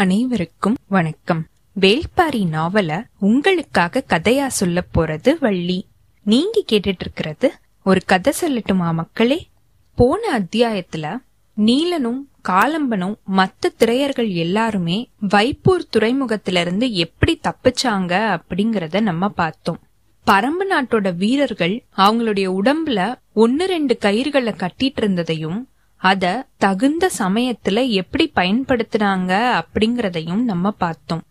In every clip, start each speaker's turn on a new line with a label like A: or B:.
A: அனைவருக்கும் வணக்கம். வேல்பாரி நாவல உங்களுக்காக கதையா சொல்ல போறது வள்ளி. நீங்க கேட்டுட்டு இருக்கிறது ஒரு கதை சொல்லட்டுமா மக்களே? போன அத்தியாயத்துல நீலனும் காலம்பனும் மத்த திரையர்கள் எல்லாருமே வைப்பூர் துறைமுகத்திலிருந்து எப்படி தப்பிச்சாங்க அப்படிங்கறத நம்ம பார்த்தோம். பரம்பு நாட்டோட வீரர்கள் அவங்களுடைய உடம்புல ஒன்னு ரெண்டு கயிறுகளை கட்டிட்டு இருந்ததையும் அத தகுந்த சமயத்துல எப்படி பயன்படுத்துறாங்க அப்படிங்கறதையும் நம்ம பார்த்தோம்.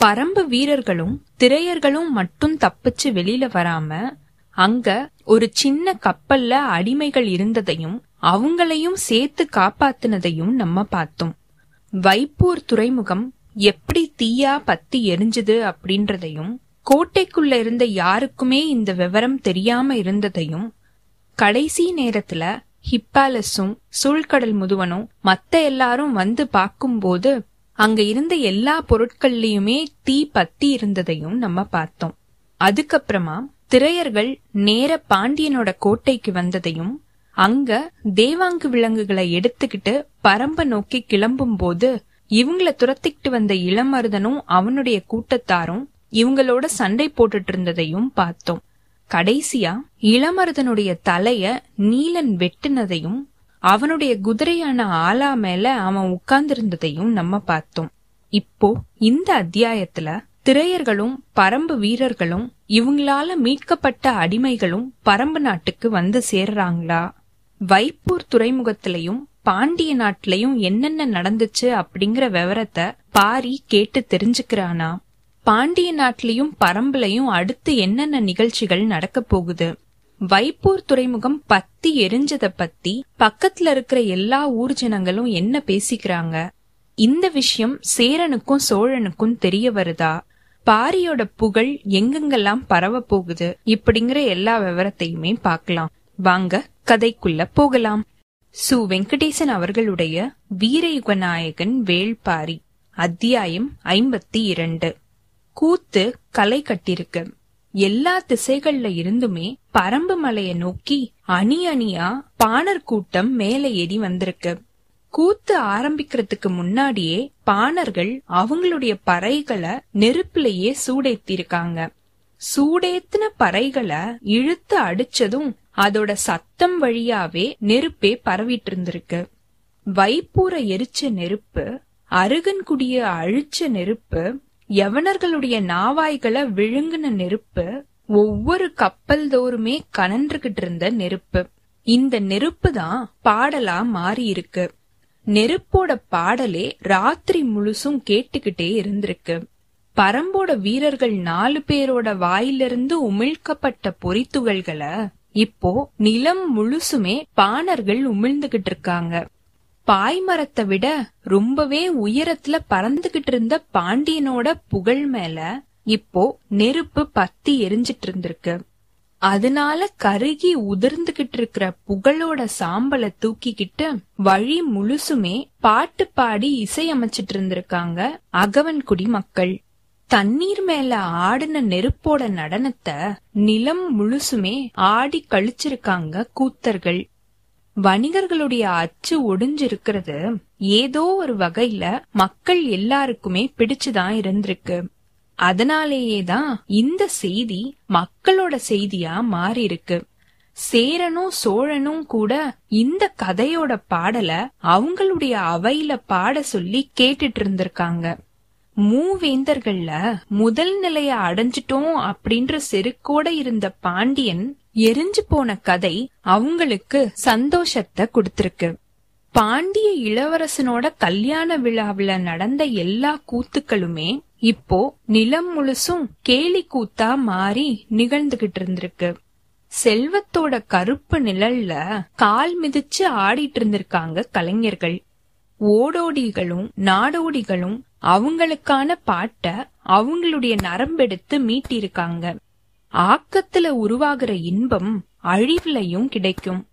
A: பரம்பு வீரர்களும் திரையர்களும் மட்டும் தப்பிச்சு வெளியில வராம அங்க ஒரு சின்ன கப்பல்ல அடிமைகள் இருந்ததையும் அவங்களையும் சேர்த்து காப்பாத்தினதையும் நம்ம பார்த்தோம். வைப்பூர் துறைமுகம் எப்படி தீயா பத்தி எரிஞ்சது அப்படின்றதையும் கோட்டைக்குள்ள இருந்த யாருக்குமே இந்த விவரம் தெரியாம இருந்ததையும் கடைசி நேரத்துல ஹிப்பாலஸும் சூழ்கடல் முதுவனும் மத்த எல்லாரும் வந்து பார்க்கும்போது அங்க இருந்த எல்லா பொருட்கள்லயுமே தீ பத்தி இருந்ததையும் நம்ம பார்த்தோம். அதுக்கப்புறமா திரையர்கள் நேர பாண்டியனோட கோட்டைக்கு வந்ததையும் அங்க தேவாங்கு விலங்குகளை எடுத்துக்கிட்டு பரம்ப நோக்கி கிளம்பும் போது இவங்கள துரத்திக்கிட்டு வந்த இளமருதனும் அவனுடைய கூட்டத்தாரும் இவங்களோட சண்டை போட்டுட்டு இருந்ததையும் பார்த்தோம். கடைசியா இளமருதனுடைய தலைய நீலன் வெட்டினதையும் அவனுடைய குதிரையான ஆலா மேல அவன் உட்கார்ந்திருந்ததையும் நம்ம பார்த்தோம். இப்போ இந்த அத்தியாயத்துல திரையர்களும் பரம்பு வீரர்களும் இவங்களால மீட்கப்பட்ட அடிமைகளும் பரம்பு நாட்டுக்கு வந்து சேர்றாங்களா? வைப்பூர் துறைமுகத்திலையும் பாண்டிய நாட்டிலையும் என்னென்ன நடந்துச்சு அப்படிங்கிற விவரத்தை பாரி கேட்டு தெரிஞ்சுக்கிறானா? பாண்டிய நாட்டிலையும் பரம்புலையும் அடுத்து என்னென்ன நிகழ்ச்சிகள் நடக்க போகுது? வைப்பூர் துறைமுகம் பத்தி எரிஞ்சத பத்தி பக்கத்துல இருக்கிற எல்லா ஊர் ஜனங்களும் என்ன பேசிக்கிறாங்க? இந்த விஷயம் சேரனுக்கும் சோழனுக்கும் தெரிய வருதா? பாரியோட புகழ் எங்கெங்கெல்லாம் பரவ போகுது? இப்படிங்கிற எல்லா விவரத்தையுமே பார்க்கலாம். வாங்க கதைக்குள்ள போகலாம். சு. வெங்கடேசன் அவர்களுடைய வீரயுகநாயகன் வேள்பாரி அத்தியாயம் ஐம்பத்தி இரண்டு. கூத்து களை கட்டிருக்கு. எல்லா திசைகள்ல இருந்துமே பரம்பு மலைய நோக்கி அணி அணியா பாணர் கூட்டம் மேல ஏறி வந்திருக்கு. கூத்து ஆரம்பிக்கிறதுக்கு முன்னாடியே பாணர்கள் அவங்களுடைய பறைகளை நெருப்புலயே சூடேத்திருக்காங்க. சூடேத்தின பறைகளை இழுத்து அடிச்சதும் அதோட சத்தம் வழியாவே நெருப்பே பரவிட்டு இருந்திருக்கு வைப்பூர எரிச்ச நெருப்பு அருகன்குடிய அழிச்ச நெருப்பு யவனர்களுடைய நாவாய்களை விழுங்கின நெருப்பு ஒவ்வொரு கப்பல் தோறுமே கனன்றுகிட்டு இருந்த நெருப்பு. இந்த நெருப்பு தான் பாடலா மாறி இருக்கு நெருப்போட பாடலே ராத்திரி முழுசும் கேட்டுக்கிட்டே இருந்திருக்கு. பரம்போட வீரர்கள் நாலு பேரோட வாயிலிருந்து உமிழ்க்கப்பட்ட பொறித்துகள்களை இப்போ நிலம் முழுசுமே பாணர்கள் உமிழ்ந்துகிட்டு இருக்காங்க. பாய்மரத்தை விட ரொம்பவே உயரத்துல பறந்துகிட்டு இருந்த பாண்டியனோட புகழ் மேல இப்போ நெருப்பு பத்தி எரிஞ்சிட்டு இருந்திருக்கு. அதனால கருகி உதிர்ந்துகிட்டு இருக்கிற புகழோட சாம்பலை தூக்கிக்கிட்டு வழி முழுசுமே பாட்டு பாடி இசையமைச்சிட்டு இருந்திருக்காங்க அகவன்குடி மக்கள். தண்ணீர் மேல ஆடின நெருப்போட நடனத்தை நிலம் முழுசுமே ஆடி கழிச்சிருக்காங்க கூத்தர்கள். வணிகர்களுடைய அச்சு ஒடிஞ்சிருக்கிறது. ஏதோ ஒரு வகையில மக்கள் எல்லாருக்குமே பிடிச்சுதான் இருந்திருக்கு. அதனாலேயே தான் இந்த செய்தி மக்களோட செய்தியா மாறி இருக்கு சேரனும் சோழனும் கூட இந்த கதையோட பாடல அவங்களுடைய அவையில பாட சொல்லி கேட்டுட்டு இருந்திருக்காங்க. மூவேந்தர்கள்ல முதல் நிலைய அடைஞ்சிட்டோம் அப்படின்ற செருக்கோட இருந்த பாண்டியன் எரிஞ்சு போன கதை அவங்களுக்கு சந்தோஷத்தை கொடுத்திருக்கு. பாண்டிய இளவரசனோட கல்யாண விழாவில நடந்த எல்லா கூத்துக்களுமே இப்போ நிலம் முழுசும் கேலி கூத்தா மாறி நிகழ்ந்துகிட்டு இருந்திருக்கு. செல்வத்தோட கருப்பு நிழல்ல கால் மிதிச்சு ஆடிட்டு இருந்திருக்காங்க கலைஞர்கள். ஓடோடிகளும் நாடோடிகளும் அவங்களுக்கான பாட்ட அவங்களுடைய நரம்பெடுத்து மீட்டிருக்காங்க. ஆக்கத்துல உருவாகிற இன்பம் அழிவுலையும் கிடைக்கும்.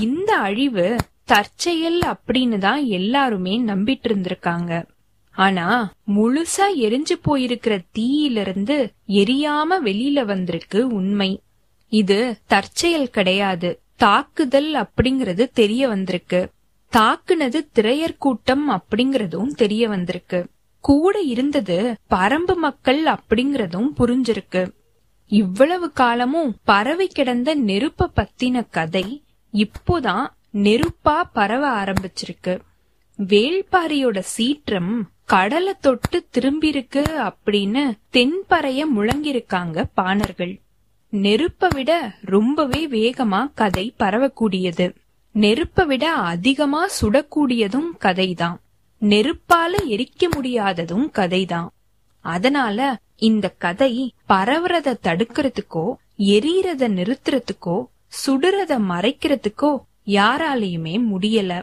A: இந்த அழிவு தற்செயல் அப்படின்னு தான் எல்லாருமே நம்பிட்டு இருந்திருக்காங்க ஆனா முழுசா எரிஞ்சு போயிருக்கிற தீயிலிருந்து எரியாம வெளியில வந்திருக்கு உண்மை. இது தற்செயல் கிடையாது. தாக்குதல் அப்படிங்கறது தெரிய வந்திருக்கு. தாக்குனது திரையர் கூட்டம் அப்படிங்கறதும் தெரிய வந்திருக்கு. கூட இருந்தது பரம்பு மக்கள் அப்படிங்கறதும் புரிஞ்சிருக்கு. இவ்வளவு காலமும் பரவி கிடந்த நெருப்ப பத்தின கதை இப்போதான் நெருப்பா பரவ ஆரம்பிச்சிருக்கு. வேள்பாரியோட சீற்றம் கடலை தொட்டு திரும்பிருக்கு அப்படின்னு தென்பறைய முழங்கிருக்காங்க பாணர்கள். நெருப்ப விட ரொம்பவே வேகமா கதை பரவக்கூடியது. நெருப்ப விட அதிகமா சுடக்கூடியதும் கதைதான். நெருப்பால எரிக்க முடியாததும் கதைதான். அதனால இந்த கதை பரவுறத தடுக்கிறதுக்கோ எரியறத நிறுத்துறதுக்கோ சுடுறத மறைக்கிறதுக்கோ யாராலையுமே முடியல.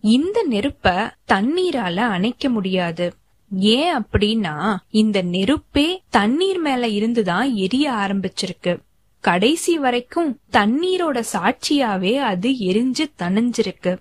A: இந்த நெருப்ப தண்ணீரால அணைக்க முடியாது. ஏன் அப்படின்னா இந்த நெருப்பே தண்ணீர் மேல இருந்துதான் எரிய ஆரம்பிச்சிருக்கு. கடைசி வரைக்கும் தண்ணீரோட சாட்சியாவே அது எரிஞ்சு தணிஞ்சிருக்கு.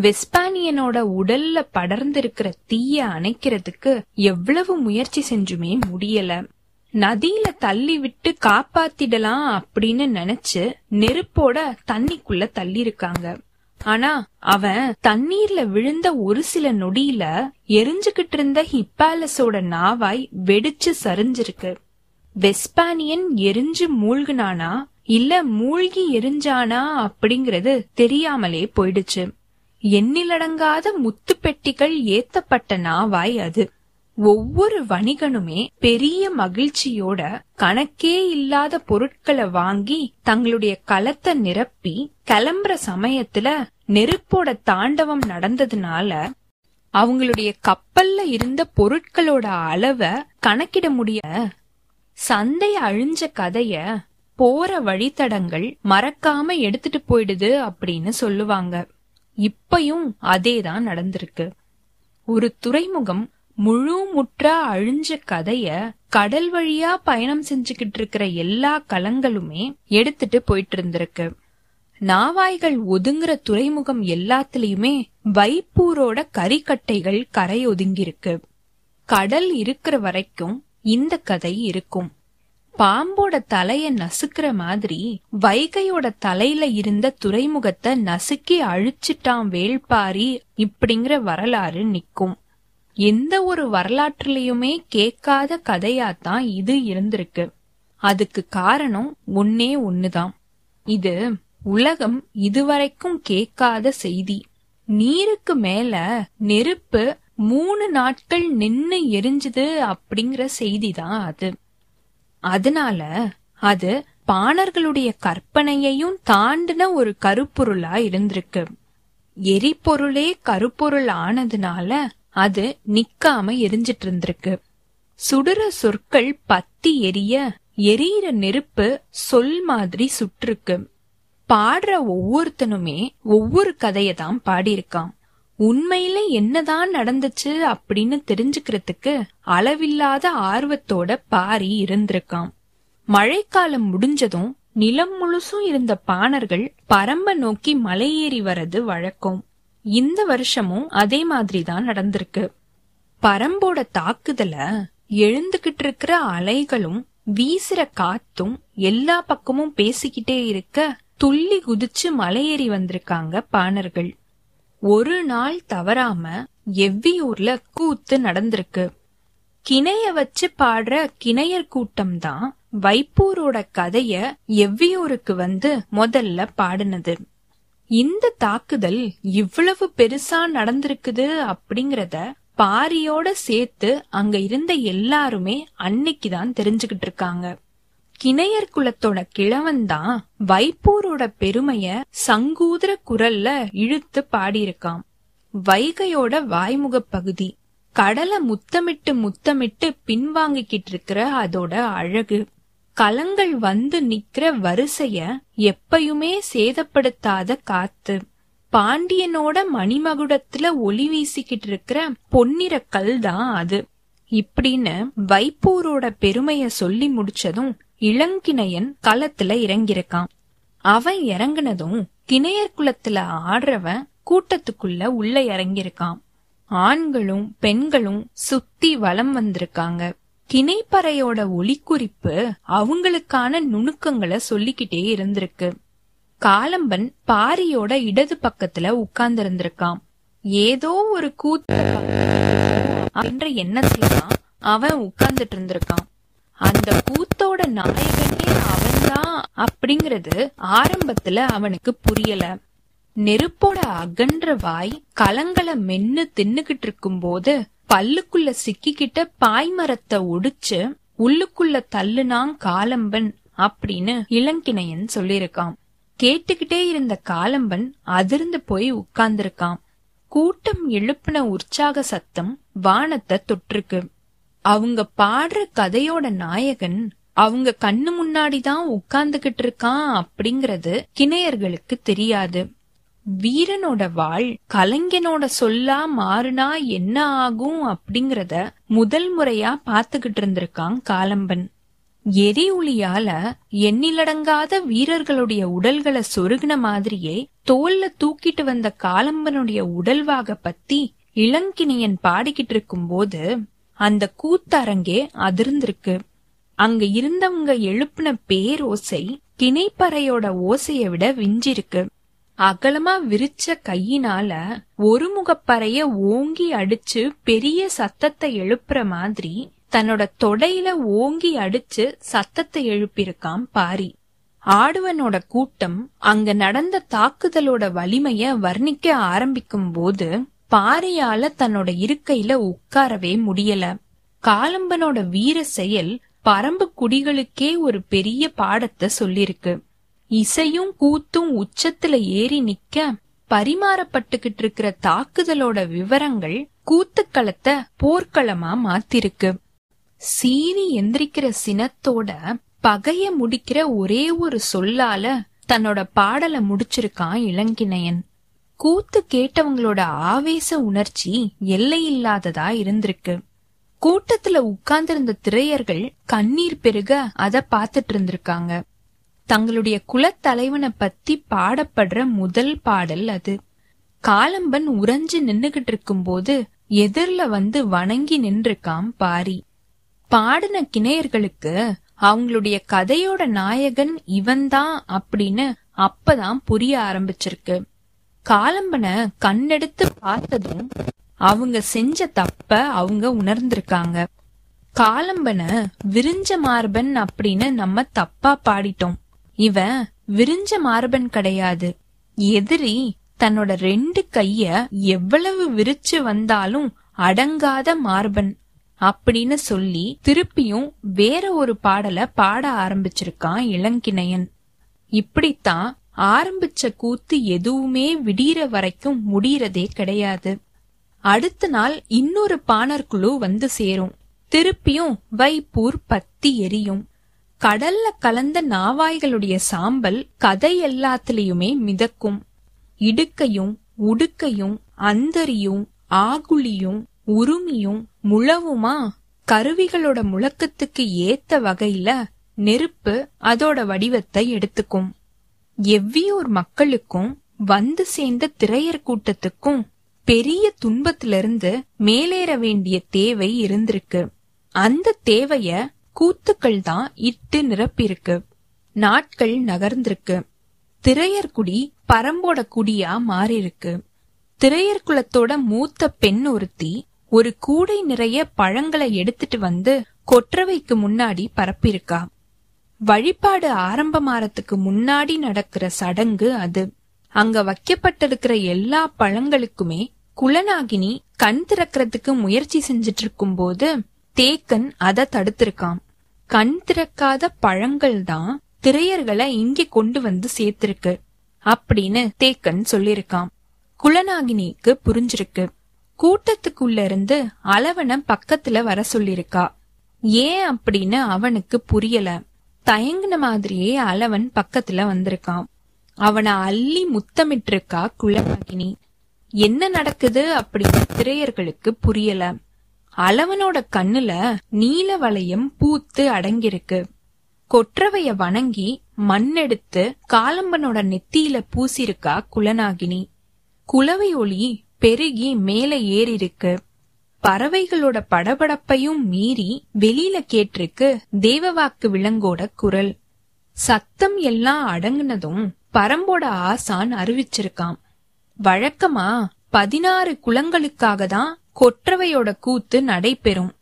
A: வெஸ்பானியனோட உடல்ல படர்ந்திருக்கிற தீய அணைக்கிறதுக்கு எவ்வளவு முயற்சி செஞ்சுமே முடியல. நதியில தள்ளி விட்டு காப்பாத்திடலாம் அப்படின்னு நினைச்சு நெருப்போட தண்ணிக்குள்ள தள்ளி இருக்காங்க ஆனா அவன் தண்ணீர்ல விழுந்த ஒரு சில நொடியில எரிஞ்சுகிட்டு இருந்த ஹிப்பாலஸோட நாவாய் வெடிச்சு சரிஞ்சிருக்கு. வெஸ்பானியன் எரிஞ்சு மூழ்கினானா இல்ல மூழ்கி எரிஞ்சானா அப்படிங்கறது தெரியாமலே போயிடுச்சு. எண்ணிலடங்காத முத்து பெட்டிகள் ஏத்தப்பட்ட நாவாய் அது. ஒவ்வொரு வணிகனுமே பெரிய மகிழ்ச்சியோட கணக்கே இல்லாத பொருட்களை வாங்கி தங்களுடைய களத்தை நிரப்பி கிளம்புற சமயத்துல நெருப்போட தாண்டவம் நடந்ததுனால அவங்களுடைய கப்பல்ல இருந்த பொருட்களோட அளவை கணக்கிட முடிய சந்தை அழிஞ்ச கதைய போற வழித்தடங்கள் மறக்காம எடுத்துட்டு போயிடுது அப்படின்னு சொல்லுவாங்க. இப்பயும் அதேதான் நடந்திருக்கு. ஒரு துறைமுகம் முழு முற்றா அழிஞ்ச கதைய கடல் வழியா பயணம் செஞ்சுக்கிட்டு இருக்கிற எல்லா கலங்களுமே எடுத்துட்டு போயிட்டு இருந்திருக்கு நாவாய்கள் ஒதுங்குற துறைமுகம் எல்லாத்துலயுமே வைப்பூரோட கரிக்கட்டைகள் கரை ஒதுங்கிருக்கு கடல் இருக்கிற வரைக்கும் இந்த கதை இருக்கும். பாம்போட தலைய நசுக்கிற மாதிரி வைகையோட தலையில இருந்த துறைமுகத்தை நசுக்கி அழிச்சிட்டான் வேள்பாரி இப்படிங்கிற வரலாறு நிக்கும் எந்த ஒரு வரலாற்றுலயுமே கேட்காத கதையாத்தான் இது இருந்திருக்கு. அதுக்கு காரணம் ஒன்னே ஒண்ணுதான். இது உலகம் இதுவரைக்கும் கேட்காத செய்தி. நீருக்கு மேல நெருப்பு மூணு நாட்கள் நின்னு எரிஞ்சுது அப்படிங்கிற செய்தி தான் அது. அதனால அது பாணர்களுடைய கற்பனையையும் தாண்டின ஒரு கருப்பொருளா இருந்திருக்கு. எரிபொருளே கருப்பொருள் ஆனதுனால அது நிக்காம எரிஞ்சிட்டு இருந்திருக்கு. சுடுற சொற்கள் பத்தி எரிய எரியிற நெருப்பு சொல் மாதிரி சுற்றுக்கு பாடுற ஒவ்வொருத்தனுமே ஒவ்வொரு கதையை தான் பாடியிருக்கான். உண்மையில என்னதான் நடந்துச்சு அப்படின்னு தெரிஞ்சுக்கிறதுக்கு அளவில்லாத ஆர்வத்தோட பாரி இருந்திருக்கான் மழைக்காலம் முடிஞ்சதும் நிலம் முழுசும் இருந்த பாணர்கள் பரம்ப நோக்கி மலையேறி வரது வழக்கம். இந்த வருஷமும் அதே மாதிரி தான் நடந்திருக்கு. பரம்போட தாக்குதல எழுந்துகிட்டு இருக்கிற அலைகளும் வீசுற காத்தும் எல்லா பக்கமும் பேசிக்கிட்டே இருக்க துள்ளி குதிச்சு மலையேறி வந்திருக்காங்க பாணர்கள். ஒரு நாள் தவறாம எவ்வியூர்ல கூத்து நடந்திருக்கு. கிணைய வச்சு பாடுற கிணையர் கூட்டம் தான் வைப்பூரோட கதைய எவ்வியூருக்கு வந்து முதல்ல பாடினது. இந்த தாக்குதல் இவ்வளவு பெருசா நடந்திருக்குது அப்படிங்கறத பாரியோட சேர்த்து அங்க இருந்த எல்லாருமே அன்னைக்குதான் தெரிஞ்சுகிட்டு இருக்காங்க. கிணையர் குலத்தோட கிழவன் தான் வைப்பூரோட பெருமைய சங்கூதர குரல்ல இழுத்து பாடியிருக்கான் வைகையோட வாய்முக பகுதி. கடலை முத்தமிட்டு முத்தமிட்டு பின்வாங்கிக்கிட்டு இருக்கிற அதோட அழகு. கலங்கள் வந்து நிக்கிற வரிசைய எப்பயுமே சேதப்படுத்தாத காத்து. பாண்டியனோட மணிமகுடத்துல ஒளி வீசிக்கிட்டு இருக்கிற பொன்னிற கல் தான் அது. இப்படின்னு வைப்பூரோட பெருமைய சொல்லி முடிச்சதும் இளங்கிணையன் களத்துல இறங்கியிருக்கான். அவன் இறங்குனதும் கிணையர் குலத்துல ஆடுறவன் கூட்டத்துக்குள்ள உள்ள இறங்கியிருக்கான். ஆண்களும் பெண்களும் சுத்தி வலம் வந்திருக்காங்க. கிணைப்பறையோட ஒளிக்குறிப்பு அவங்களுக்கான நுணுக்கங்களை சொல்லிக்கிட்டே இருந்திருக்கு. காலம்பன் பாரியோட இடது பக்கத்துல உட்கார்ந்து இருந்திருக்கான் ஏதோ ஒரு கூத்த அப்படின்ற எண்ணத்துலதான் அவன் உட்கார்ந்துட்டு இருந்திருக்கான். அந்த கூத்தோட நாயகனே அவன்தான் அப்படிங்கறது ஆரம்பத்துல அவனுக்கு புரியல. நெருப்போட அகன்ற வாய் கலங்களை மென்னு தின்னுகிட்டு இருக்கும்போது பல்லுக்குள்ள சிக்கிக்கிட்ட பாய்மரத்தை ஒடிச்சு உள்ளுக்குள்ள தள்ளுனான் காலம்பன் அப்படின்னு இளங்கிணையன் சொல்லிருக்கான் கேட்டுக்கிட்டே இருந்த காலம்பன் அதிர்ந்து போய் உட்கார்ந்திருக்கான். கூட்டம் எழுப்பின உற்சாக சத்தம் வானத்தை தொற்றுக்கு அவங்க பாடுற கதையோட நாயகன் அவங்க கண்ணு முன்னாடி தான் உட்கார்ந்துகிட்டு இருக்கான் அப்படிங்கறது கிணையர்களுக்கு தெரியாது. வீரனோட வாழ் கலைஞனோட சொல்லா மாறுனா என்ன ஆகும் அப்படிங்கறத முதல் முறையா பாத்துக்கிட்டு இருந்திருக்கான் காலம்பன். எரி ஒளியால எண்ணிலடங்காத வீரர்களுடைய உடல்களை சொருகின மாதிரியே தோல்ல தூக்கிட்டு வந்த காலம்பனுடைய உடல்வாக பத்தி இளங்கிணியன் பாடிக்கிட்டு இருக்கும் போது அந்த கூத்தரங்கே அதிர்ந்திருக்கு. அங்க இருந்தவங்க எழுப்பின பேரோசை கிணைப்பறையோட ஓசைய விட விஞ்சிருக்கு. அகலமா விரிச்ச கையினால ஒரு முகப்பறைய ஓங்கி அடிச்சு பெரிய சத்தத்தை எழுப்புற மாதிரி தன்னோட தொடையில ஓங்கி அடிச்சு சத்தத்தை எழுப்பியிருக்கான் பாரி. ஆடுவனோட கூட்டம் அங்க நடந்த தாக்குதலோட வலிமைய வர்ணிக்க ஆரம்பிக்கும் போது பாரியால தன்னோட இருக்கையில உட்காரவே முடியல. காலம்பனோட வீர செயல் பரம்பு குடிகளுக்கே ஒரு பெரிய பாடத்தை சொல்லிருக்கு. இசையும் கூத்தும் உச்சத்துல ஏறி நிக்க பரிமாறப்பட்டுகிட்டு இருக்கிற தாக்குதலோட விவரங்கள் கூத்துக்களத்தை போர்க்களமா மாத்திருக்கு. சீறி எந்திரிக்கிற சினத்தோட பகைய முடிக்கிற ஒரே ஒரு சொல்லால தன்னோட பாடலை முடிச்சிருக்கான் இளங்கிணையன். கூத்து கேட்டவங்களோட ஆவேச உணர்ச்சி எல்லையில்லாததா இருந்திருக்கு. கூட்டத்துல உட்கார்ந்திருந்த திரையர்கள் கண்ணீர் பெருக அத பாத்துட்டு இருந்திருக்காங்க. தங்களுடைய குலத்தலைவனை பத்தி பாடப்படுற முதல் பாடல் அது. காலம்பன் உறைஞ்சு நின்னுகிட்டு இருக்கும்போது எதிர்ல வந்து வணங்கி நின்றுக்காம் பாரி. பாடின கிணையர்களுக்கு அவங்களுடைய கதையோட நாயகன் இவன்தான் அப்படின்னு அப்பதான் புரிய ஆரம்பிச்சிருக்கு. காலம்பன கண்ணெடுத்து பார்த்ததும் அவங்க செஞ்ச தப்ப அவங்க உணர்ந்திருக்காங்க. காலம்பன விரிஞ்ச மார்பன் அப்படின்னு நம்ம தப்பா பாடிட்டோம். இவன் விரிஞ்ச மார்பன் கிடையாது. எதிரி தன்னோட ரெண்டு கைய எவ்வளவு விரிச்சு வந்தாலும் அடங்காத மார்பன் அப்படின்னு சொல்லி திருப்பியும் வேற ஒரு பாடல பாட ஆரம்பிச்சிருக்கான் இளங்கிணையன். இப்படித்தான் ஆரம்பிச்ச கூத்து எதுவுமே விடியற வரைக்கும் முடியறதே கிடையாது. அடுத்த நாள் இன்னொரு பாணர் குழு வந்து சேரும். திருப்பியும் வைப்பூர் பத்தி எரியும். கடல்ல கலந்த நாவாய்களுடைய சாம்பல் கதை எல்லாத்துலயுமே மிதக்கும். இடுக்கையும் உடுக்கையும் அந்தரியும் ஆகுளியும் உருமியும் முழவுமா? கருவிகளோட முழக்கத்துக்கு ஏத்த வகையில நெருப்பு அதோட வடிவத்தை எடுத்துக்கும். எவ்வியூர் மக்களுக்கும் வந்து சேர்ந்த திரையர் கூட்டத்துக்கும் பெரிய துன்பத்திலிருந்து மேலேற வேண்டிய தேவை இருந்திருக்கு. அந்த தேவைய கூத்துக்கள் தான் இட்டு நிரப்பிருக்கு. நாட்கள் நகர்ந்திருக்கு. திரையர் குடி பரம்போட குடியா மாறிருக்கு. திரையர் குலத்தோட மூத்த பெண் ஒருத்தி ஒரு கூடை நிறைய பழங்களை எடுத்துட்டு வந்து கொற்றவைக்கு முன்னாடி பரப்பியிருக்கா. வழிபாடு ஆரம்பமாறதுக்கு முன்னாடி நடக்கிற சடங்கு அது. அங்க வைக்கப்பட்டிருக்கிற எல்லா பழங்களுக்குமே குலநாகினி கண் திறக்கிறதுக்கு முயற்சி செஞ்சிட்டு இருக்கும்போது தேக்கன் அத தடுத்திருக்கான் கண் திறக்காத பழங்கள் தான் திரையர்களை இங்கே கொண்டு வந்து சேர்த்திருக்கு அப்படின்னு தேக்கன் சொல்லிருக்கான் குலநாகினிக்கு புரிஞ்சிருக்கு. கூட்டத்துக்குள்ள இருந்து அளவன பக்கத்துல வர சொல்லிருக்கா ஏன் அப்படின்னு அவனுக்கு புரியல. தயங்கின மாதிரியே அளவன் பக்கத்துல வந்திருக்கான். அவனை அள்ளி முத்தமிட்டிருக்கா குலநாகினி என்ன நடக்குது அப்படின்னு திரையர்களுக்கு புரியல. அளவனோட கண்ணுல நீல வளையம் பூத்து அடங்கியிருக்கு. கொற்றவைய வணங்கி மண்ணெடுத்து காலம்பனோட நெத்தியில பூசிருக்கா குலநாகினி. குலவை ஒளி பெருகி மேல ஏறிருக்கு பறவைகளோட படபடப்பையும் மீறி வெளியில கேட்டிருக்கு தேவவாக்கு விலங்கோட குரல். சத்தம் எல்லாம் அடங்குனதும் பரம்போட ஆசான் அறிவிச்சிருக்கான். வழக்கமா பதினாறு குலங்களுக்காக தான் கொற்றவையோட கூத்து நடைபெறும்.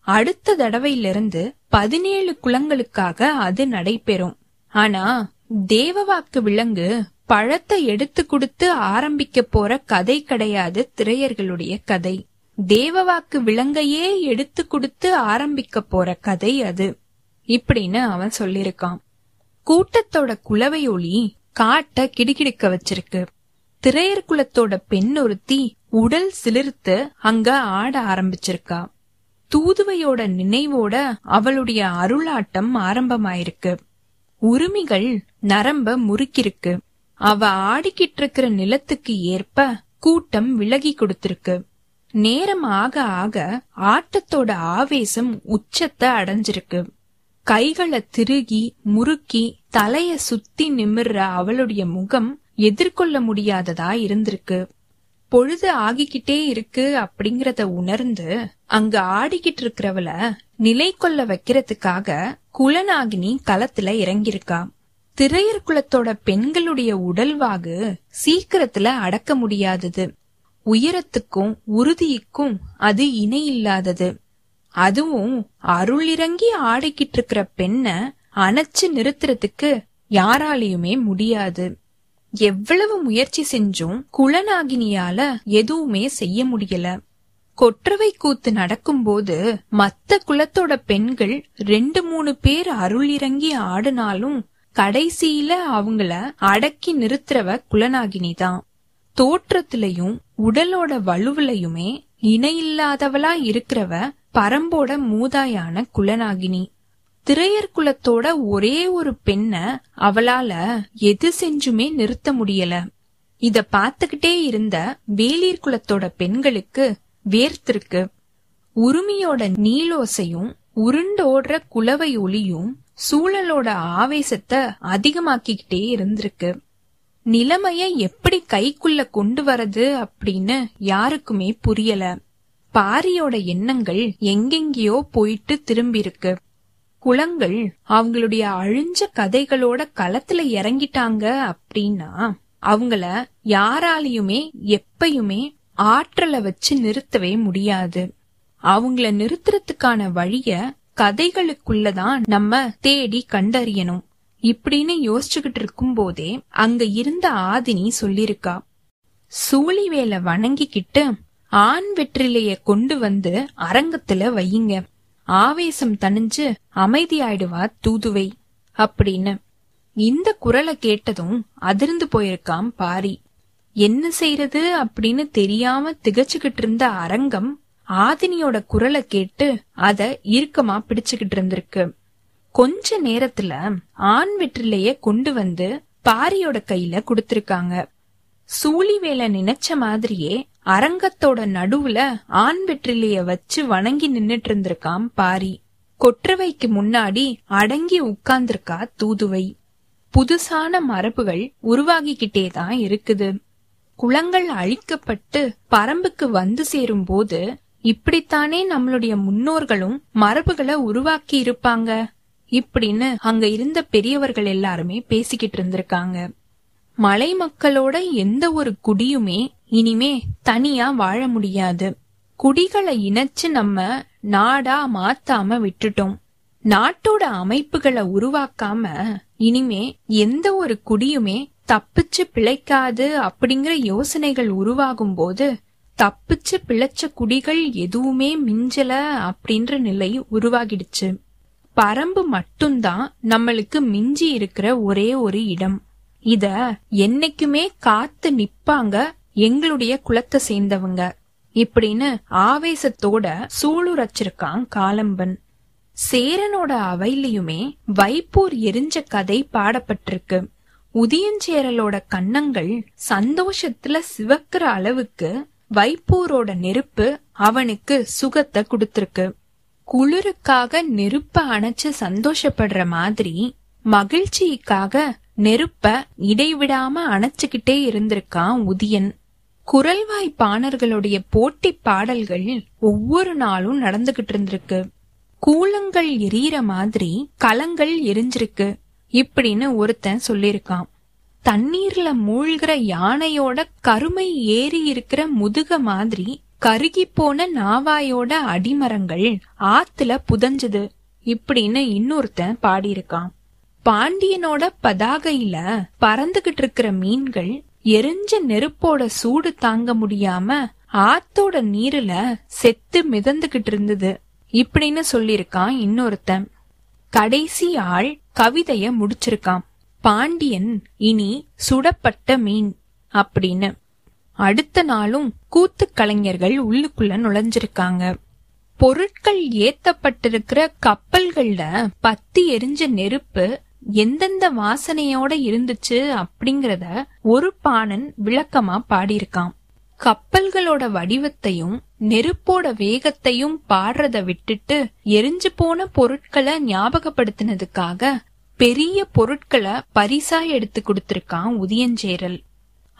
A: அடுத்த தடவையிலிருந்து பதினேழு குலங்களுக்காக அது நடைபெறும். ஆனா தேவவாக்கு விலங்கு பழத்தை எடுத்து கொடுத்து ஆரம்பிக்க போற கதை கிடையாது திரையர்களுடைய கதை. தேவவாக்கு விலங்கையே எடுத்து கொடுத்து ஆரம்பிக்க போற கதை அது. இப்படின்னு அவன் சொல்லிருக்கான் கூட்டத்தோட குலவை ஒளி காட்ட கிடுகிடுக்க வச்சிருக்கு. திரையர் குலத்தோட பெண் ஒருத்தி உடல் சிலிர்த்து அங்க ஆட ஆரம்பிச்சிருக்கா. தூதுவையோட நினைவோட அவளுடைய அருளாட்டம் ஆரம்பமாயிருக்கு. உரிமைகள் நரம்ப முறுக்கிருக்கு. அவ ஆடிக்கிட்டு இருக்கிற நிலத்துக்கு ஏற்ப கூட்டம் விலகி கொடுத்திருக்கு. நேரம் ஆக ஆக ஆட்டத்தோட ஆவேசம் உச்சத்தை அடைஞ்சிருக்கு. கைகளை திருகி முறுக்கி தலைய சுத்தி நிமிர்ற அவளுடைய முகம் எதிர்கொள்ள முடியாததா இருந்திருக்கு. பொழுது ஆகிக்கிட்டே இருக்கு அப்படிங்கறத உணர்ந்து அங்க ஆடிக்கிட்டு இருக்கிறவள நிலை கொள்ள வைக்கிறதுக்காக குலநாகினி களத்துல இறங்கியிருக்கா. திரையர் குலத்தோட பெண்களுடைய உடல்வாகு சீக்கிரத்துல அடக்க முடியாதது. உயரத்துக்கும் உறுதிக்கும் அது இணை இல்லாதது அதுவும் அருள் இறங்கி ஆடிக்கிட்டு இருக்கிற பெண்ண அணைச்சு நிறுத்துறதுக்கு யாராலையுமே முடியாது. எவ்வளவு முயற்சி செஞ்சும் குலநாகினியால எதுவுமே செய்ய முடியல. கொற்றவை கூத்து நடக்கும்போது மத்த குலத்தோட பெண்கள் ரெண்டு மூணு பேர் அருள் இறங்கி ஆடினாலும் கடைசியில அவங்கள அடக்கி நிறுத்துறவ குலநாகினி தான் தோற்றத்திலையும் உடலோட வலுவிலையுமே இணையில்லாதவளா இருக்கிறவ பரம்போட மூதாயான குலநாகினி திரையர் குலத்தோட ஒரே ஒரு பெண்ண அவளால எது செஞ்சுமே நிறுத்த முடியல. இத பாத்துக்கிட்டே இருந்த வேலீர் குலத்தோட பெண்களுக்கு வேர்த்திருக்கு. உரிமையோட நீலோசையும் உருண்டோடுற குலவை ஒளியும் சூழலோட ஆவேசத்தை அதிகமாக்கிக்கிட்டே இருந்திருக்கு. நிலைமைய எப்படி கைக்குள்ள கொண்டு வரது அப்படின்னு யாருக்குமே புரியல. பாரியோட எண்ணங்கள் எங்கெங்கேயோ போயிட்டு திரும்பியிருக்கு. குளங்கள் அவங்களுடைய அழிஞ்ச கதைகளோட களத்துல இறங்கிட்டாங்க அப்படின்னா அவங்கள யாராலையுமே எப்பயுமே ஆற்றலை வச்சு நிறுத்தவே முடியாது. அவங்கள நிறுத்துறதுக்கான வழிய கதைகளுக்குள்ளதான் நம்ம தேடி கண்டறியணும். இப்படின்னு யோசிச்சுக்கிட்டு இருக்கும் போதே அங்க இருந்த ஆதினி சொல்லிருக்கா சூழிவேலை வணங்கிக்கிட்டு ஆண் வெற்றிலைய கொண்டு வந்து அரங்கத்துல வையுங்க. ஆவேசம் தணிஞ்சு அமைதியாயிடுவா தூதுவை அப்படின்னு. இந்த குரலை கேட்டதும் அதிர்ந்து போயிருக்காம் பாரி. என்ன செய்யறது அப்படின்னு தெரியாம திகச்சுக்கிட்டு இருந்த அரங்கம் ஆதினியோட குரலை கேட்டு அத இறுக்கமா பிடிச்சுக்கிட்டு இருந்திருக்கு. கொஞ்ச நேரத்துல ஆண் வெற்றிலைய கொண்டு வந்து பாரியோட கையில கொடுத்திருக்காங்க. சூழிவேல நினைச்ச மாதிரியே அரங்கத்தோட நடுவுல ஆண் வெற்றிலைய வச்சு வணங்கி நின்னுட்டு இருந்திருக்காம் பாரி. கொற்றவைக்கு முன்னாடி அடங்கி உட்கார்ந்திருக்கா தூதுவை. புதுசான மரபுகள் உருவாகிக்கிட்டே தான் இருக்குது. குளங்கள் அழிக்கப்பட்டு பரம்புக்கு வந்து சேரும் போது இப்படித்தானே நம்மளுடைய முன்னோர்களும் மரபுகளை உருவாக்கி இருப்பாங்க. இப்படின்னு அங்க இருந்த பெரியவர்கள் எல்லாருமே பேசிக்கிட்டு இருந்திருக்காங்க. மலை மக்களோட எந்த ஒரு குடியுமே இனிமே தனியா வாழ முடியாது. குடிகளை இணைச்சு நம்ம நாடா மாத்தாம விட்டுட்டோம். நாட்டோட அமைப்புகளை உருவாக்காம இனிமே எந்த ஒரு குடியுமே தப்பிச்சு பிழைக்காது அப்படிங்கிற யோசனைகள் உருவாகும் போது தப்பிச்சு பிழைச்ச குடிகள் எதுவுமே மிஞ்சல அப்படின்ற நிலை உருவாகிடுச்சு. பரம்பு மட்டும்தான் நம்மளுக்கு மிஞ்சி இருக்கிற ஒரே ஒரு இடம். இத என்னைக்குமே காத்து நிப்பாங்க எங்களுடைய குலத்தை சேர்ந்தவங்க. இப்படின்னு ஆவேசத்தோட சூளுரைச்சிருக்கான் காலம்பன். சேரனோட அவையிலையுமே வைப்பூர் எரிஞ்ச கதை பாடப்பட்டிருக்கு. உதியஞ்சேரலோட கன்னங்கள் சந்தோஷத்துல சிவக்கிற அளவுக்கு வைப்பூரோட நெருப்பு அவனுக்கு சுகத்தை கொடுத்திருக்கு. குளிருக்காக நெருப்ப அணைச்சு சந்தோஷப்படுற மாதிரி மகிழ்ச்சிக்காக நெருப்ப இடைவிடாம அணைச்சுக்கிட்டே இருந்திருக்கான் உதியன். குரல்வாய் பாணர்களுடைய போட்டி பாடல்கள் ஒவ்வொரு நாளும் நடந்துகிட்டு இருந்திருக்கு. கூலங்கள் எரியற மாதிரி கலங்கள் எரிஞ்சிருக்கு இப்படின்னு ஒருத்தன் சொல்லிருக்கான் தண்ணீர்ல மூழ்கிற யானையோட கருமை ஏறி இருக்கிற முதுக மாதிரி கருகி போன நாவாயோட அடிமரங்கள் ஆத்துல புதஞ்சது இப்படின்னு இன்னொருத்தன் பாடியிருக்கான். பாண்டியனோட பதாகையில பறந்துகிட்டு இருக்கிற மீன்கள் எரிஞ்ச நெருப்போட சூடு தாங்க முடியாம ஆத்தோட நீருல செத்து மிதந்துகிட்டு இருந்தது. இப்படின்னு சொல்லிருக்கான் இன்னொருத்தன். கடைசி ஆள் கவிதைய முடிச்சிருக்கான். பாண்டியன் இனி சுடப்பட்ட மீன் அப்படின்னு. அடுத்த நாளும் கூத்து கலைஞர்கள் உள்ளுக்குள்ள நுழைஞ்சிருக்காங்க. பொருட்கள் ஏத்தப்பட்டிருக்கிற கப்பல்கள்ல பத்தி எரிஞ்ச நெருப்பு எந்தெந்த வாசனையோட இருந்துச்சு அப்படிங்கறத ஒரு பாணன் விளக்கமா பாடியிருக்கான். கப்பல்களோட வடிவத்தையும் நெருப்போட வேகத்தையும் பாடுறத விட்டுட்டு எரிஞ்சு போன பொருட்களை ஞாபகப்படுத்தினதுக்காக பெரிய பொருட்களை பரிசா எடுத்து கொடுத்திருக்கான் உதியஞ்சேரல்.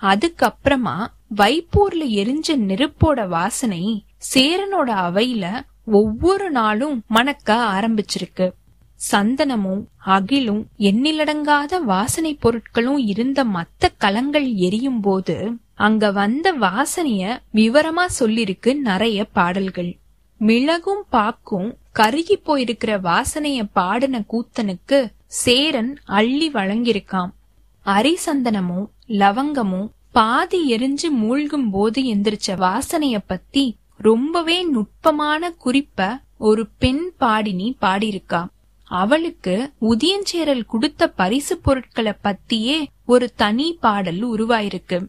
A: அதுக்கப்புறமா வைப்பூர்ல எரிஞ்ச நெருப்போட வாசனை சேரனோட அவையில ஒவ்வொரு நாளும் மணக்க ஆரம்பிச்சிருக்கு. சந்தனமும் அகிலும் எண்ணிலடங்காத வாசனை பொருட்களும் இருந்த மத்த கலங்கள் எரியும் போது அங்க வந்த வாசனைய விவரமா சொல்லிருக்கு நிறைய பாடல்கள். மிளகும் பாக்கும் கருகி போயிருக்கிற வாசனைய பாடின கூத்தனுக்கு சேரன் அள்ளி வழங்கியிருக்காம். அரிசந்தனமும் லவங்கமும் பாதி எரிஞ்சு மூழ்கும் போது எந்திரிச்ச வாசனைய பத்தி ரொம்பவே நுட்பமான குறிப்ப ஒரு பெண் பாடினி பாடியிருக்கா. அவளுக்கு உதியஞ்சேரல் கொடுத்த பரிசு பொருட்களை பத்தியே ஒரு தனி பாடல் உருவாயிருக்கு.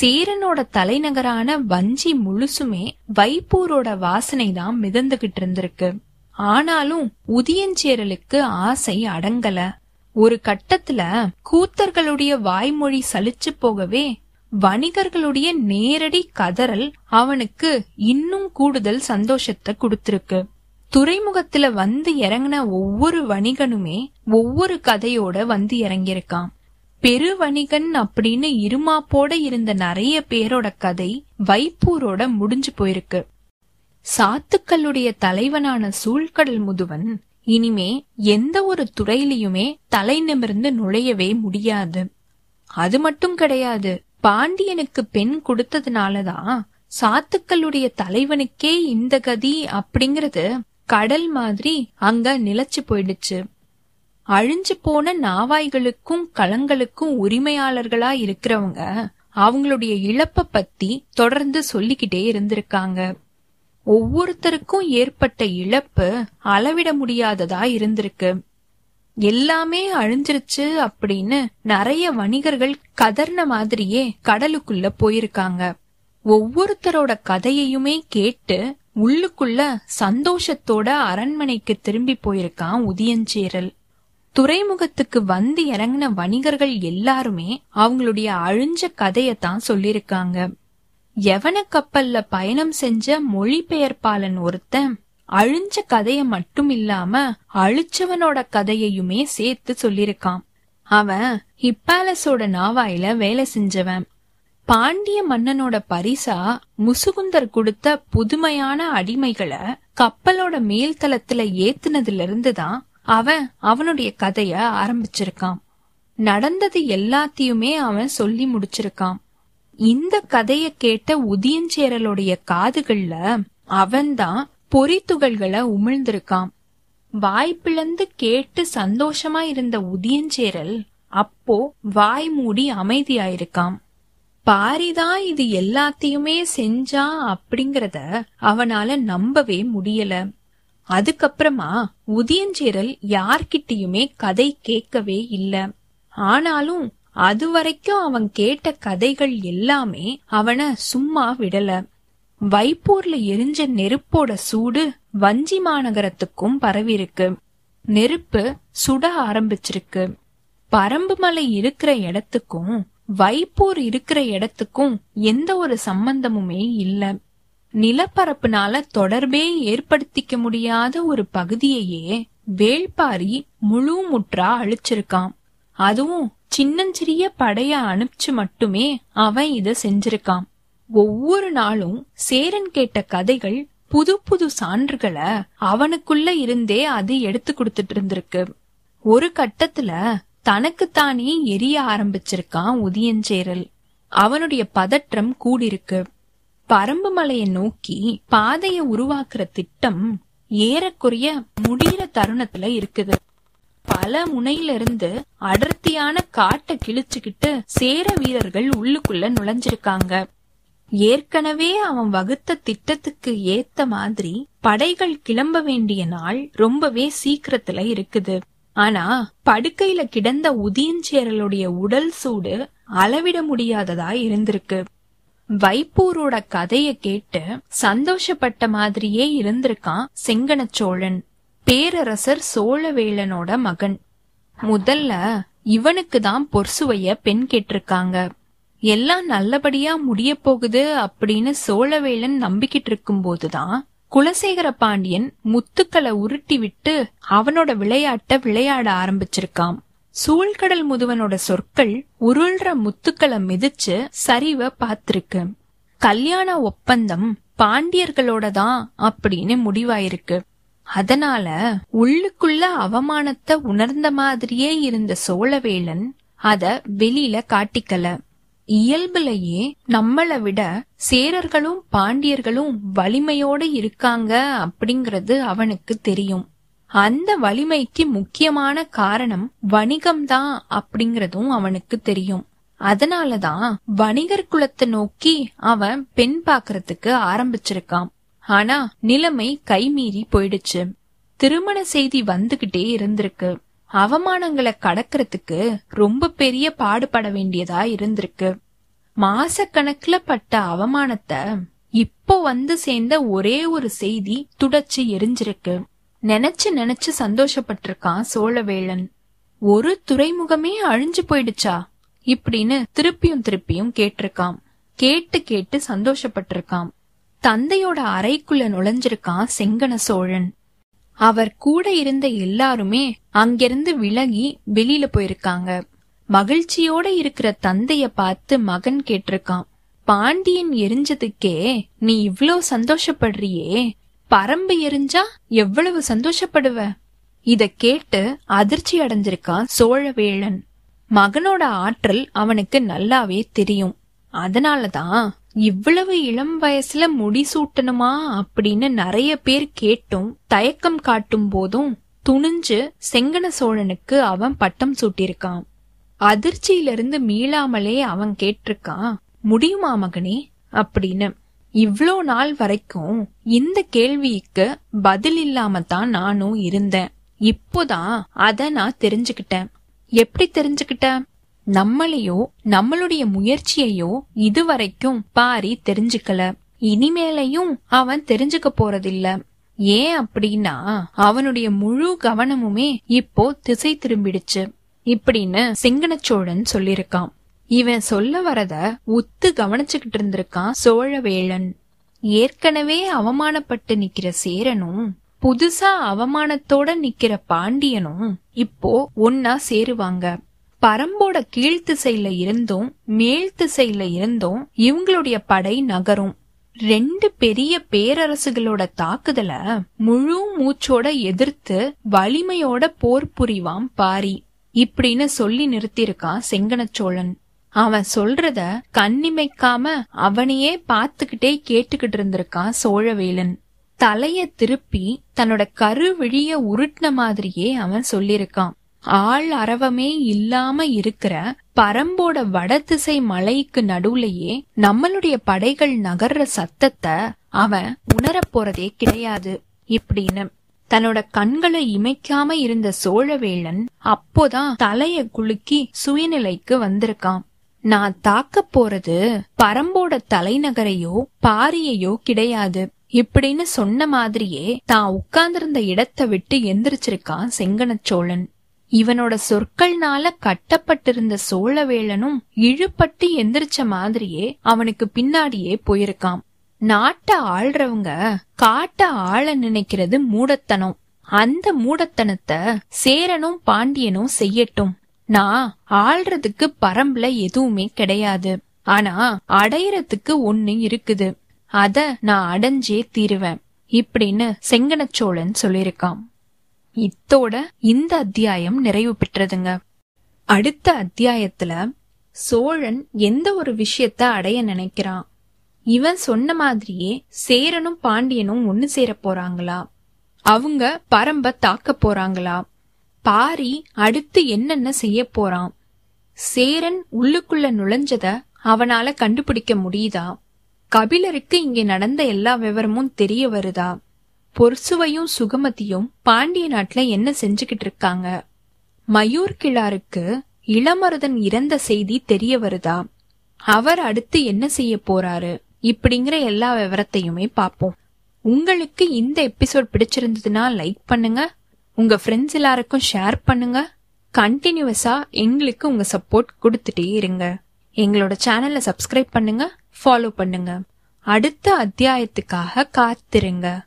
A: சேரனோட தலைநகரான வஞ்சி முழுசுமே வைப்பூரோட வாசனை தான் மிதந்துகிட்டு இருந்திருக்கு. ஆனாலும் உதியஞ்சேரலுக்கு ஆசை அடங்கல. ஒரு கட்டத்துல கூத்தர்களுடைய வாய்மொழி சலிச்சு போகவே வணிகர்களுடைய நேரடி கதறல் அவனுக்கு இன்னும் கூடுதல் சந்தோஷத்தை கொடுத்திருக்கு. துறைமுகத்துல வந்து இறங்கின ஒவ்வொரு வணிகனுமே ஒவ்வொரு கதையோட வந்து இறங்கியிருக்கான். பெரு வணிகன் அப்படின்னு இருமாப்போட இருந்த நிறைய பேரோட கதை வைப்பூரோட முடிஞ்சு போயிருக்கு. சாத்துக்களுடைய தலைவனான சூழ்கடல் முதுவன் இனிமே எந்த ஒரு துறையிலையுமே தலை நிமிர்ந்து நுழையவே முடியாது. அது மட்டும் கிடையாது. பாண்டியனுக்கு பெண் கொடுத்ததுனாலதான் சாத்துக்களுடைய தலைவனுக்கே இந்த கதி அப்படிங்கறது கடல் மாதிரி அங்க நிலைச்சு போயிடுச்சு. அழிஞ்சு போன நாவாய்களுக்கும் களங்களுக்கும் உரிமையாளர்களா இருக்கிறவங்க அவங்களுடைய இழப்ப பத்தி தொடர்ந்து சொல்லிக்கிட்டே இருந்திருக்காங்க. ஒவ்வொருத்தருக்கும் ஏற்பட்ட இழப்பு அளவிட முடியாததா இருந்திருக்கு. எல்லாமே அழிஞ்சிருச்சு அப்படின்னு நிறைய வணிகர்கள் கதர்ன மாதிரியே கடலுக்குள்ள போயிருக்காங்க. ஒவ்வொருத்தரோட கதையையுமே கேட்டு உள்ளுக்குள்ள சந்தோஷத்தோட அரண்மனைக்கு திரும்பி போயிருக்கான் உதியஞ்சேரல். துறைமுகத்துக்கு வந்து இறங்கின வணிகர்கள் எல்லாருமே அவங்களுடைய அழிஞ்ச கதையத்தான் சொல்லிருக்காங்க எவன கப்பல்ல பயணம் செஞ்ச மொழிபெயர்ப்பாளன் ஒருத்தன் அழிஞ்ச கதைய மட்டும் இல்லாம அழிச்சவனோட கதையையுமே சேர்த்து சொல்லிருக்கான் அவன் ஹிப்பாலஸோட நாவாயில வேலை செஞ்சவன். பாண்டிய மன்னனோட பரிசா முசுகுந்தர் கொடுத்த புதுமையான அடிமைகளை கப்பலோட மேல்தளத்துல ஏத்துனதுல இருந்துதான் அவன் அவனுடைய கதைய ஆரம்பிச்சிருக்கான். நடந்தது எல்லாத்தையுமே அவன் சொல்லி முடிச்சிருக்கான். இந்த கதைய கேட்ட உதியஞ்சேரலுடைய காதுகள்ல அவன்தான் பொறித்துகள்களை உமிழ்ந்திருக்கான் வாய்ப்பிழந்து கேட்டு சந்தோஷமா இருந்த உதியஞ்சேரல் அப்போ வாய் மூடி அமைதியாயிருக்கான் பாரிதான் இது எல்லாத்தையுமே செஞ்சா அப்படிங்கறத அவனால நம்பவே முடியல. அதுக்கப்புறமா உதியஞ்சேரல் யார்கிட்டயுமே கதை கேட்கவே இல்ல. ஆனாலும் அது வரைக்கும் அவன் கேட்ட கதைகள் எல்லாமே அவன சும்மா விடல. வைப்பூர்ல எரிஞ்ச நெருப்போட சூடு வஞ்சி மாநகரத்துக்கும் பரவிருக்கு நெருப்பு சுட ஆரம்பிச்சிருக்கு. பரம்பு மலை இருக்கிற இடத்துக்கும் வைப்பூர் இருக்கிற இடத்துக்கும் எந்த ஒரு சம்பந்தமுமே இல்ல. நிலப்பரப்புனால தொடர்பே ஏற்படுத்திக்க முடியாத ஒரு பகுதியையே வேள்பாரி முழு முற்றா அழிச்சிருக்கான். அதுவும் சின்னஞ்சிறிய படைய அனுப்பிச்சு மட்டுமே அவன் இத செஞ்சிருக்கான். ஒவ்வொரு நாளும் சேரன் கேட்ட கதைகள் புது புது சான்றுகளை அவனுக்குள்ள இருந்தே அது எடுத்து கொடுத்துட்டு இருந்திருக்கு. ஒரு கட்டத்துல தனக்குத்தானே எரிய ஆரம்பிச்சிருக்கான் உதியஞ்சேரல். அவனுடைய பதற்றம் கூடிருக்கு பரம்பு மலையை நோக்கி பாதைய உருவாக்குற திட்டம் ஏறக்குறைய முடிகிற தருணத்துல இருக்குது. பல முனையிலிருந்து அடர்த்தியான காட்டை கிழிச்சுக்கிட்டு சேர வீரர்கள் உள்ளுக்குள்ள நுழைஞ்சிருக்காங்க. ஏற்கனவே அவன் வகுத்த திட்டத்துக்கு ஏத்த மாதிரி படைகள் கிளம்ப வேண்டிய நாள் ரொம்பவே சீக்கிரத்துல இருக்குது. ஆனா படுக்கையில கிடந்த உதியஞ்சேரலுடைய உடல் சூடு அளவிட முடியாததா இருந்திருக்கு. வைப்பூரோட கதைய கேட்டு சந்தோஷப்பட்ட மாதிரியே இருந்திருக்கான் செங்கனச்சோழன் பேரரசர் சோழவேளனோட மகன். முதல்ல இவனுக்கு தான் பொர்சுவைய பெண் கேட்டிருக்காங்க. எல்லாம் நல்லபடியா முடிய போகுது அப்படின்னு சோழவேளன் நம்பிக்கிட்டு இருக்கும் போதுதான் குலசேகர பாண்டியன் முத்துக்களை உருட்டி விட்டு அவனோட விளையாட்ட விளையாட ஆரம்பிச்சிருக்கான். சூழ்கடல் முதுவனோட சொற்கள் உருள்ற முத்துக்களை மிதிச்சு சரிவ பாத்திருக்கு கல்யாண ஒப்பந்தம் பாண்டியர்களோட தான் அப்படின்னு முடிவாயிருக்கு. அதனால உள்ளுக்குள்ள அவமானத்தை உணர்ந்த மாதிரியே இருந்த சோழவேளன் அத வெளியில காட்டிக்கல. இயல்புலயே நம்மளை விட சேரர்களும் பாண்டியர்களும் வலிமையோட இருக்காங்க அப்படிங்கிறது அவனுக்கு தெரியும். அந்த வலிமைக்கு முக்கியமான காரணம் வணிகம்தான் அப்படிங்கறதும் அவனுக்கு தெரியும். அதனாலதான் வணிகர் குலத்தை நோக்கி அவன் பெண் பாக்குறதுக்கு ஆரம்பிச்சிருக்கான். ஆனா நிலைமை கைமீறி போயிடுச்சு. திருமண செய்தி வந்துகிட்டே இருந்திருக்கு. அவமானங்களை கடக்கிறதுக்கு ரொம்ப பெரிய பாடுபட வேண்டியதா இருந்திருக்கு. மாசக்கணக்குல பட்ட அவமானத்தை இப்போ வந்து சேர்ந்த ஒரே ஒரு செய்தி துடைச்சு எரிஞ்சிருக்கு. நினைச்சு நினைச்சு சந்தோஷப்பட்டிருக்கான் சோழவேளன். ஒரு துறைமுகமே அழிஞ்சு போயிடுச்சா? இப்படின்னு திருப்பியும் திருப்பியும் கேட்டிருக்கான். கேட்டு கேட்டு சந்தோஷப்பட்டிருக்கான். தந்தையோட அறைக்குள்ள நுழைஞ்சிருக்கான் செங்கன சோழன். அவர் கூட இருந்த எல்லாருமே அங்கிருந்து விலகி வெளியில போயிருக்காங்க. மகிழ்ச்சியோட இருக்கிற தந்தைய பார்த்து மகன் கேட்டிருக்கான். பாண்டியன் எரிஞ்சதுக்கே நீ இவ்ளோ சந்தோஷப்படுறியே? பரம்பு எரிஞ்சா எவ்வளவு சந்தோஷப்படுவ? இத கேட்டு அதிர்ச்சி அடைஞ்சிருக்கான் சோழவேளன் மகனோட ஆற்றல் அவனுக்கு நல்லாவே தெரியும். அதனாலதான் இவ்வளவு இளம் வயசுல முடிசூட்டணுமா அப்படின்னு நிறைய பேர் கேட்டும் தயக்கம் காட்டும் போதும் துணிஞ்சு செங்கன சோழனுக்கு அவன் பட்டம் சூட்டியிருக்கான். அதிர்ச்சியிலிருந்து மீளாமலே அவன் கேட்டிருக்கான் முடியுமா மகனே? அப்படின்னு. இவ்ளோ நாள் வரைக்கும் இந்த கேள்விக்கு பதில் இல்லாம தான் நானும் இருந்தேன். இப்போதான் அத நான் தெரிஞ்சுக்கிட்டேன். எப்படி தெரிஞ்சுக்கிட்டேன்? நம்மளையோ நம்மளுடைய முயற்சியையோ இதுவரைக்கும் பாரி தெரிஞ்சுக்கல. இனிமேலையும் அவன் தெரிஞ்சுக்க போறதில்ல. ஏன் அப்படின்னா அவனுடைய முழு கவனமுமே இப்போ திசை திரும்பிடுச்சு. இப்படின்னு சிங்கனச்சோழன் சொல்லிருக்கான் இவன் சொல்ல வரத உத்து கவனிச்சுக்கிட்டு இருந்திருக்கான் சோழவேளன் ஏற்கனவே அவமானப்பட்டு நிக்கிற சேரனும் புதுசா அவமானத்தோட நிக்கிற பாண்டியனும் இப்போ ஒன்னா சேருவாங்க. பரம்போட கீழ்த்திசையில இருந்தும் மேல் திசையில இருந்தும் இவங்களுடைய படை நகரும். ரெண்டு பெரிய பேரரசுகளோட தாக்குதல முழு மூச்சோட எதிர்த்து வலிமையோட போர் புரிவாம் பாரி. இப்படின்னு சொல்லி நிறுத்தியிருக்கான் செங்கனச்சோழன் அவன் சொல்றத கண்ணிமைக்காம அவனையே பாத்துக்கிட்டே கேட்டுக்கிட்டு இருந்திருக்கான் சோழவேலன். தலைய திருப்பி தன்னோட கருவிழிய உருட்டின மாதிரியே அவன் சொல்லிருக்கான் ஆள் அரவமே இல்லாம இருக்கிற பரம்போட வடதிசை மலைக்கு நடுவுலயே நம்மளுடைய படைகள் நகர்ற சத்தத்தை அவன் உணரப் போறதே கிடையாது. இப்படின்னு தன்னோட கண்களை இமைக்காம இருந்த சோழவேளன் அப்போதான் தலைய குலுக்கி சுயநிலைக்கு வந்திருக்கான். நான் தாக்க போறது பரம்போட தலைநகரையோ பாரியையோ கிடையாது. இப்படின்னு சொன்ன மாதிரியே தான் உட்கார்ந்திருந்த இடத்தை விட்டு எந்திரிச்சிருக்கான் செங்கனச்சோழன் இவனோட சொற்கள்னால கட்டப்பட்டிருந்த சோழவேளனும் இழுபட்டு எந்திரிச்ச மாதிரியே அவனுக்கு பின்னாடியே போயிருக்கான். நாட்ட ஆள்றவங்க காட்ட ஆள நினைக்கிறது மூடத்தனம். அந்த மூடத்தனத்தை சேரனும் பாண்டியனும் செய்யட்டும். நான் ஆள்றதுக்கு பரம்புல எதுவுமே கிடையாது. ஆனா அடையறதுக்கு ஒண்ணு இருக்குது. அத நான் அடைஞ்சே தீருவேன். இப்படின்னு செங்கனச்சோழன் சொல்லிருக்கான் இத்தோட இந்த அத்தியாயம் நிறைவு பெற்றதுங்க. அடுத்த அத்தியாயத்துல சோழன் எந்த ஒரு விஷயத்த அடைய நினைக்கிறான்? இவன் சொன்ன மாதிரியே சேரனும் பாண்டியனும் ஒன்னு சேர போறாங்களா? அவங்க பரம்ப தாக்க போறாங்களா? பாரி அடுத்து என்னென்ன செய்ய போறான்? சேரன் உள்ளுக்குள்ள நுழைஞ்சத அவனால கண்டுபிடிக்க முடியுதா? கபிலருக்கு இங்கே நடந்த எல்லா விவரமும் தெரிய வருதா? பொர்சுவையும் சுகமதியும் பாண்டிய நாட்டுல என்ன செஞ்சுக்கிட்டு இருக்காங்க மயூர் கிழாருக்கு இளமருதன் இறந்த செய்தி தெரிய வருதா? அவர் அடுத்து என்ன செய்ய போறாரு? இப்படிங்கிற எல்லா விவரத்தையுமே பார்ப்போம். உங்களுக்கு இந்த எபிசோட் பிடிச்சிருந்ததுன்னா லைக் பண்ணுங்க. உங்க ஃப்ரெண்ட்ஸ் எல்லாருக்கும் ஷேர் பண்ணுங்க. கண்டினியூஸா எங்களுக்கு உங்க சப்போர்ட் கொடுத்துட்டே இருங்க. எங்களோட சேனலை சப்ஸ்கிரைப் பண்ணுங்க ஃபாலோ பண்ணுங்க. அடுத்த அத்தியாயத்துக்காக காத்திருங்க.